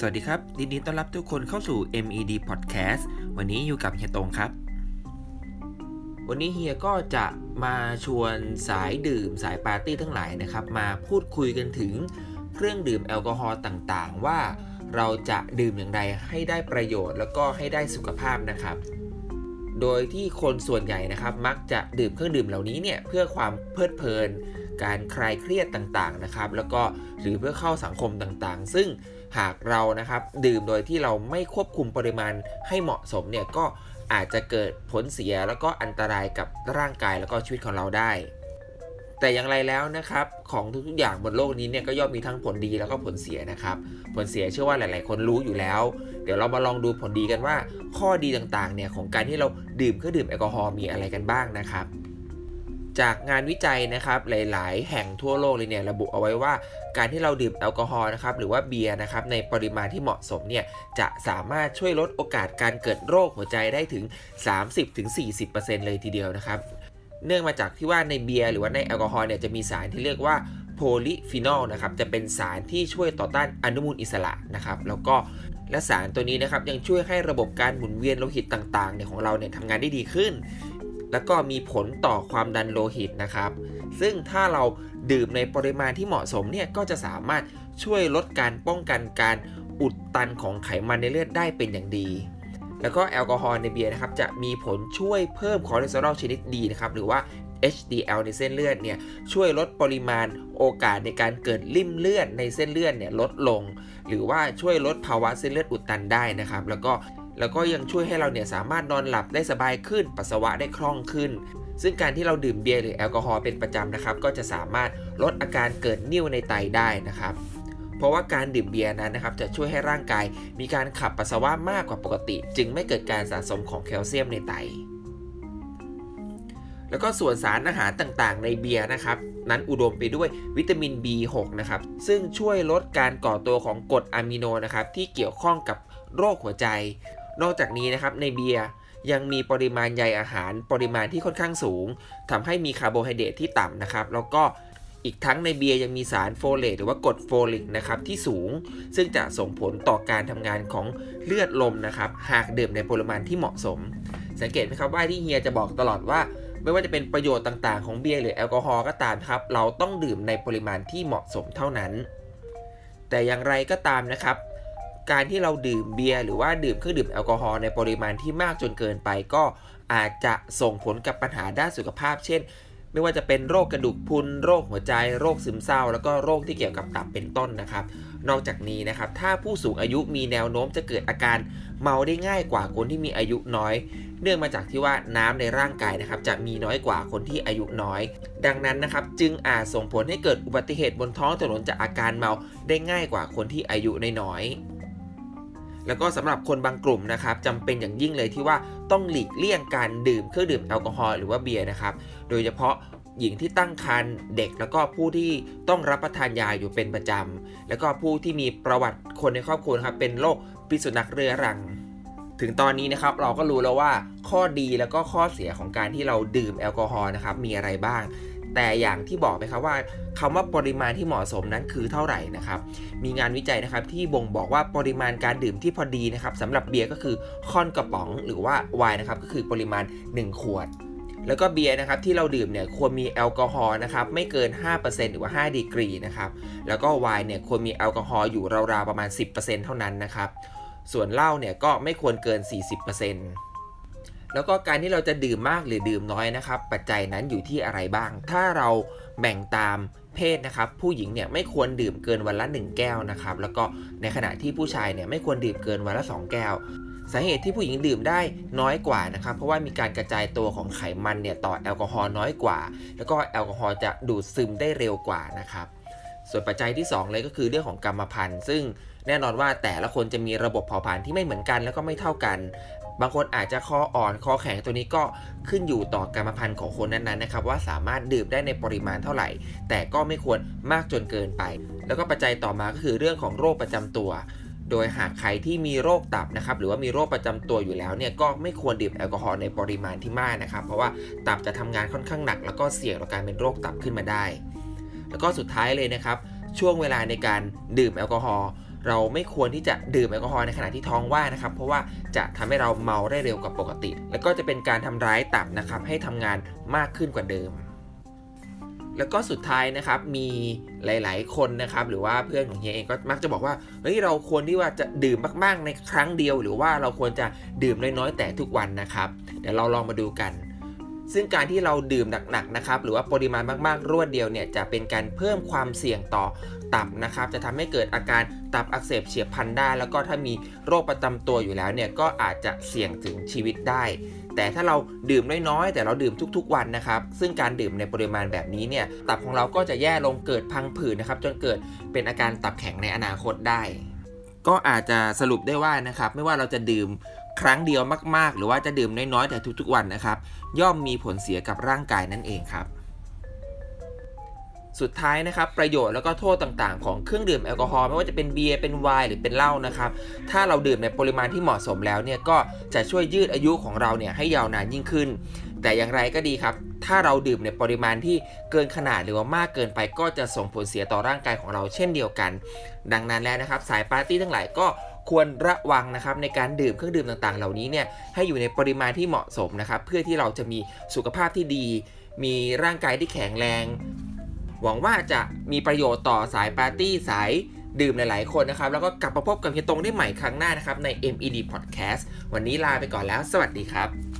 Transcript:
สวัสดีครับยินดีต้อนรับทุกคนเข้าสู่ MED Podcast วันนี้อยู่กับเฮียตงครับ วันนี้เฮียก็จะมาชวนสายดื่มสายปาร์ตี้ทั้งหลายนะครับ มาพูดคุยกันถึงเครื่องดื่มแอลกอฮอล์ต่างๆ ว่าเราจะดื่มอย่างไรให้ได้ประโยชน์แล้วก็ให้ได้สุขภาพนะครับ โดยที่คนส่วนใหญ่นะครับ มักจะดื่มเครื่องดื่มเหล่านี้เนี่ยเพื่อความเพลิดเพลิน การคลายเครียดต่างๆนะครับ แล้วก็หรือเพื่อเข้าสังคมต่างๆ ซึ่ง หากเรานะครับดื่มโดยที่เราไม่ควบคุมปริมาณให้เหมาะสมเนี่ยก็อาจจะเกิดผลเสียแล้วก็อันตรายกับร่างกายแล้วก็ชีวิตของเราได้ แต่อย่างไรแล้วนะครับของทุกๆอย่างบนโลกนี้เนี่ยก็ย่อมมีทั้งผลดีแล้วก็ผลเสียนะครับ ผลเสียเชื่อว่าหลาย ๆ คนรู้อยู่แล้ว เดี๋ยวเรามาลองดูผลดีกันว่า ข้อดีต่างๆเนี่ยของการที่เราดื่มเครื่องดื่มแอลกอฮอล์มีอะไรกันบ้างนะครับ จากงานวิจัยนะครับหลาย ๆ แห่งทั่วโลกเลยเนี่ยระบุเอาไว้ว่าการที่เราดื่มแอลกอฮอล์นะครับหรือว่าเบียร์นะครับในปริมาณที่เหมาะสมเนี่ยจะสามารถช่วยลดโอกาสการเกิดโรคหัวใจได้ถึง 30-40%เลยทีเดียวนะครับเนื่องมาจากที่ว่าในเบียร์หรือว่าในแอลกอฮอล์เนี่ยจะมีสารที่เรียกว่าโพลีฟีนอลนะครับจะเป็นสารที่ช่วยต่อต้านอนุมูลอิสระนะครับแล้วก็และสารตัวนี้นะครับยังช่วยให้ระบบการหมุนเวียนโลหิตต่างๆเนี่ยของเราเนี่ยทำงานได้ดีขึ้น แล้วก็มีผลต่อความดันโลหิตนะครับ ซึ่งถ้าเราดื่มในปริมาณที่เหมาะสมเนี่ยก็จะสามารถช่วยลดการป้องกันการอุดตันของไขมันในเลือดได้เป็นอย่างดี แล้วก็แอลกอฮอล์ในเบียร์นะครับจะมีผลช่วยเพิ่มคอเลสเตอรอลชนิดดีนะครับหรือว่า HDL ในเส้นเลือดเนี่ยช่วยลดปริมาณโอกาสในการเกิดริ่มเลือดในเส้นเลือดเนี่ยลดลง หรือว่าช่วยลดภาวะเส้นเลือดอุดตันได้นะครับ แล้วก็ แล้วก็ยังช่วยให้เราเนี่ยสามารถนอนหลับได้สบายขึ้น ปัสสาวะได้คล่องขึ้น ซึ่งการที่เราดื่มเบียร์หรือแอลกอฮอล์เป็นประจำนะครับ ก็จะสามารถลดอาการเกิดนิ่วในไตได้นะครับ เพราะว่าการดื่มเบียร์นั้นนะครับ จะช่วยให้ร่างกายมีการขับปัสสาวะมากกว่าปกติ จึงไม่เกิดการสะสมของแคลเซียมในไต แล้วก็ส่วนสารอาหารต่างๆ ในเบียร์นะครับนั้นอุดมไปด้วยวิตามิน B6 นะครับ ซึ่งช่วยลดการก่อตัวของกรดอะมิโนนะครับที่เกี่ยวข้องกับโรคหัวใจ นอกจากนี้นะครับในเบียร์ยังมีปริมาณใยอาหารปริมาณที่ค่อนข้างสูงทำให้มีคาร์โบไฮเดรตที่ต่ำนะครับแล้วก็อีกทั้งในเบียร์ยังมีสารโฟเลตหรือว่ากรดโฟลิกนะครับที่สูง ซึ่งจะส่งผลต่อการทำงานของเลือดลมนะครับหากดื่มในปริมาณที่เหมาะสม สังเกตไหมครับว่าที่เฮียจะบอกตลอดว่า ไม่ว่าจะเป็นประโยชน์ต่างๆ ของเบียร์หรือแอลกอฮอล์ก็ตามครับ เราต้องดื่มในปริมาณที่เหมาะสมเท่านั้น แต่อย่างไรก็ตามนะครับ การที่เราดื่มเบียร์หรือว่าดื่มเครื่องดื่มแอลกอฮอล์ในปริมาณที่มากจนเกินไป ก็อาจจะส่งผลกับปัญหาด้านสุขภาพ เช่น ไม่ว่าจะเป็นโรคกระดูกพุนโรคหัวใจ โรคซึมเศร้า แล้วก็โรคที่เกี่ยวกับตับเป็นต้นนะครับ นอกจากนี้นะครับ ถ้าผู้สูงอายุมีแนวโน้มจะเกิดอาการเมาได้ง่ายกว่าคนที่มีอายุน้อย เนื่องมาจากที่ว่าน้ำในร่างกายนะครับ จะมีน้อยกว่าคนที่อายุน้อย ดังนั้นนะครับ จึงอาจส่งผลให้เกิดอุบัติเหตุบนท้องถนนจากอาการเมาได้ง่ายกว่าคนที่อายุน้อยๆ แล้วก็สำหรับคนบางกลุ่มนะครับจำเป็นอย่างยิ่งเลยที่ว่าต้องหลีกเลี่ยงการดื่มเครื่องดื่มแอลกอฮอล์หรือว่าเบียร์นะครับ โดยเฉพาะหญิงที่ตั้งครรภ์เด็กแล้วก็ผู้ที่ต้องรับประทานยาอยู่เป็นประจำ แล้วก็ผู้ที่มีประวัติคนในครอบครัวครับเป็นโรคพิษสุนัขเรื้อรัง ถึงตอนนี้นะครับเราก็รู้แล้วว่าข้อดีแล้วก็ข้อเสียของการที่เราดื่มแอลกอฮอล์นะครับมีอะไรบ้าง แต่อย่างที่บอกไปครับว่าคำว่าปริมาณที่เหมาะสมนั้นคือเท่าไหร่นะครับ มีงานวิจัยนะครับที่บ่งบอกว่าปริมาณการดื่มที่พอดีนะครับสำหรับเบียร์ก็คือค่อนกระป๋องหรือว่าไวน์นะครับก็คือปริมาณ 1 ขวดแล้วก็เบียร์นะครับที่เราดื่มเนี่ยควรมีแอลกอฮอล์นะครับไม่เกิน 5%หรือว่า 5 ดีกรีนะครับแล้วก็ไวน์เนี่ยควรมีแอลกอฮอล์อยู่ราวๆประมาณ 10%เท่านั้นนะครับส่วนเหล้าเนี่ยก็ไม่ควรเกิน 40% แล้วก็การที่เราจะดื่มมากหรือดื่มน้อยนะครับ ปัจจัยนั้นอยู่ที่อะไรบ้าง ถ้าเราแบ่งตามเพศนะครับผู้หญิงเนี่ยไม่ควรดื่มเกินวันละ 1 แก้วนะครับแล้วก็ในขณะที่ผู้ชายเนี่ยไม่ควรดื่มเกินวันละ 2 แก้ว สาเหตุที่ผู้หญิงดื่มได้น้อยกว่านะครับเพราะว่ามีการกระจายตัวของไขมันเนี่ยต่อแอลกอฮอล์น้อยกว่า แล้วก็แอลกอฮอล์จะดูดซึมได้เร็วกว่านะครับส่วนปัจจัยที่ 2 เลยก็คือเรื่องของกรรมพันธุ์ ซึ่งแน่นอนว่าแต่ละคนจะมีระบบเผาผลาญที่ไม่เหมือนกันแล้วก็ไม่เท่ากัน บางคนอาจจะคออ่อนคอแข็งตัวนี้ก็ขึ้นอยู่ต่อกรรมพันธุ์ของคนนั้นๆนะครับ ว่าสามารถดื่มได้ในปริมาณเท่าไหร่ แต่ก็ไม่ควรมากจนเกินไป แล้วก็ปัจจัยต่อมาก็คือเรื่องของโรคประจำตัว โดยหากใครที่มีโรคตับนะครับหรือว่ามีโรคประจำตัวอยู่แล้วเนี่ยก็ไม่ควรดื่มแอลกอฮอล์ในปริมาณที่มากนะครับ เพราะว่าตับจะทำงานค่อนข้างหนัก แล้วก็เสี่ยงต่อการเป็นโรคตับขึ้นมาได้ แล้วก็สุดท้ายเลยนะครับช่วงเวลาในการดื่มแอลกอฮอล์ เราไม่ควรที่จะดื่มแอลกอฮอล์ในขณะที่ท้องว่างนะครับ เพราะว่าจะทำให้เราเมาได้เร็วกว่าปกติ แล้วก็จะเป็นการทำร้ายตับนะครับ ให้ทำงานมากขึ้นกว่าเดิม แล้วก็สุดท้ายนะครับมีหลาย ๆ คนนะครับ หรือว่าเพื่อนของเฮียเองก็มักจะบอกว่าเฮ้ยเราควรที่ว่าจะดื่มมาก ๆ ในครั้งเดียว หรือว่าเราควรจะดื่มน้อย ๆ แต่ทุกวันนะครับ เดี๋ยวเราลองมาดูกัน ซึ่งการที่เราดื่มหนักๆนะครับหรือว่าปริมาณมากๆ รวดเดียวเนี่ยจะเป็นการเพิ่มความเสี่ยงต่อตับนะครับจะทำให้เกิดอาการตับอักเสบเฉียบพลันได้ แล้วก็ถ้ามีโรคประจำตัวอยู่แล้วเนี่ยก็อาจจะเสี่ยงถึงชีวิตได้ แต่ถ้าเราดื่มน้อยๆแต่เราดื่มทุกๆ วันนะครับ ซึ่งการดื่มในปริมาณแบบนี้เนี่ยตับของเราก็จะแย่ลงเกิดพังผืดนะครับจนเกิดเป็นอาการตับแข็งในอนาคตได้ก็อาจจะสรุปได้ว่านะครับไม่ว่าเราจะดื่ม ครั้งเดียวมาก ๆ หรือว่าจะดื่มน้อยๆแต่ทุกๆวันนะครับ ย่อมมีผลเสียกับร่างกายนั่นเองครับ สุดท้ายนะครับ ประโยชน์แล้วก็โทษต่างๆ ของเครื่องดื่มแอลกอฮอล์ไม่ว่าจะเป็นเบียร์เป็นไวน์หรือเป็นเหล้านะครับ ถ้าเราดื่มในปริมาณที่เหมาะสมแล้วเนี่ยก็จะช่วยยืดอายุของเราเนี่ยให้ยาวนานยิ่งขึ้น แต่อย่างไรก็ดีครับถ้าเราดื่มในปริมาณที่เกินขนาดหรือว่ามากเกินไปก็จะส่งผลเสียต่อร่างกายของเราเช่นเดียวกัน ดังนั้นแล้วนะครับ สายปาร์ตี้ทั้งหลายก็ ควรระวังนะครับในการดื่มเครื่องดื่มต่างๆ เหล่านี้เนี่ยให้อยู่ในปริมาณที่เหมาะสมนะครับ เพื่อที่เราจะมีสุขภาพที่ดี มีร่างกายที่แข็งแรง หวังว่าจะมีประโยชน์ต่อสายปาร์ตี้สายดื่มหลายๆคนนะครับ แล้วก็กลับมาพบกับเฮียตรงได้ใหม่ครั้งหน้านะครับใน MED Podcast วันนี้ลาไปก่อนแล้ว สวัสดีครับ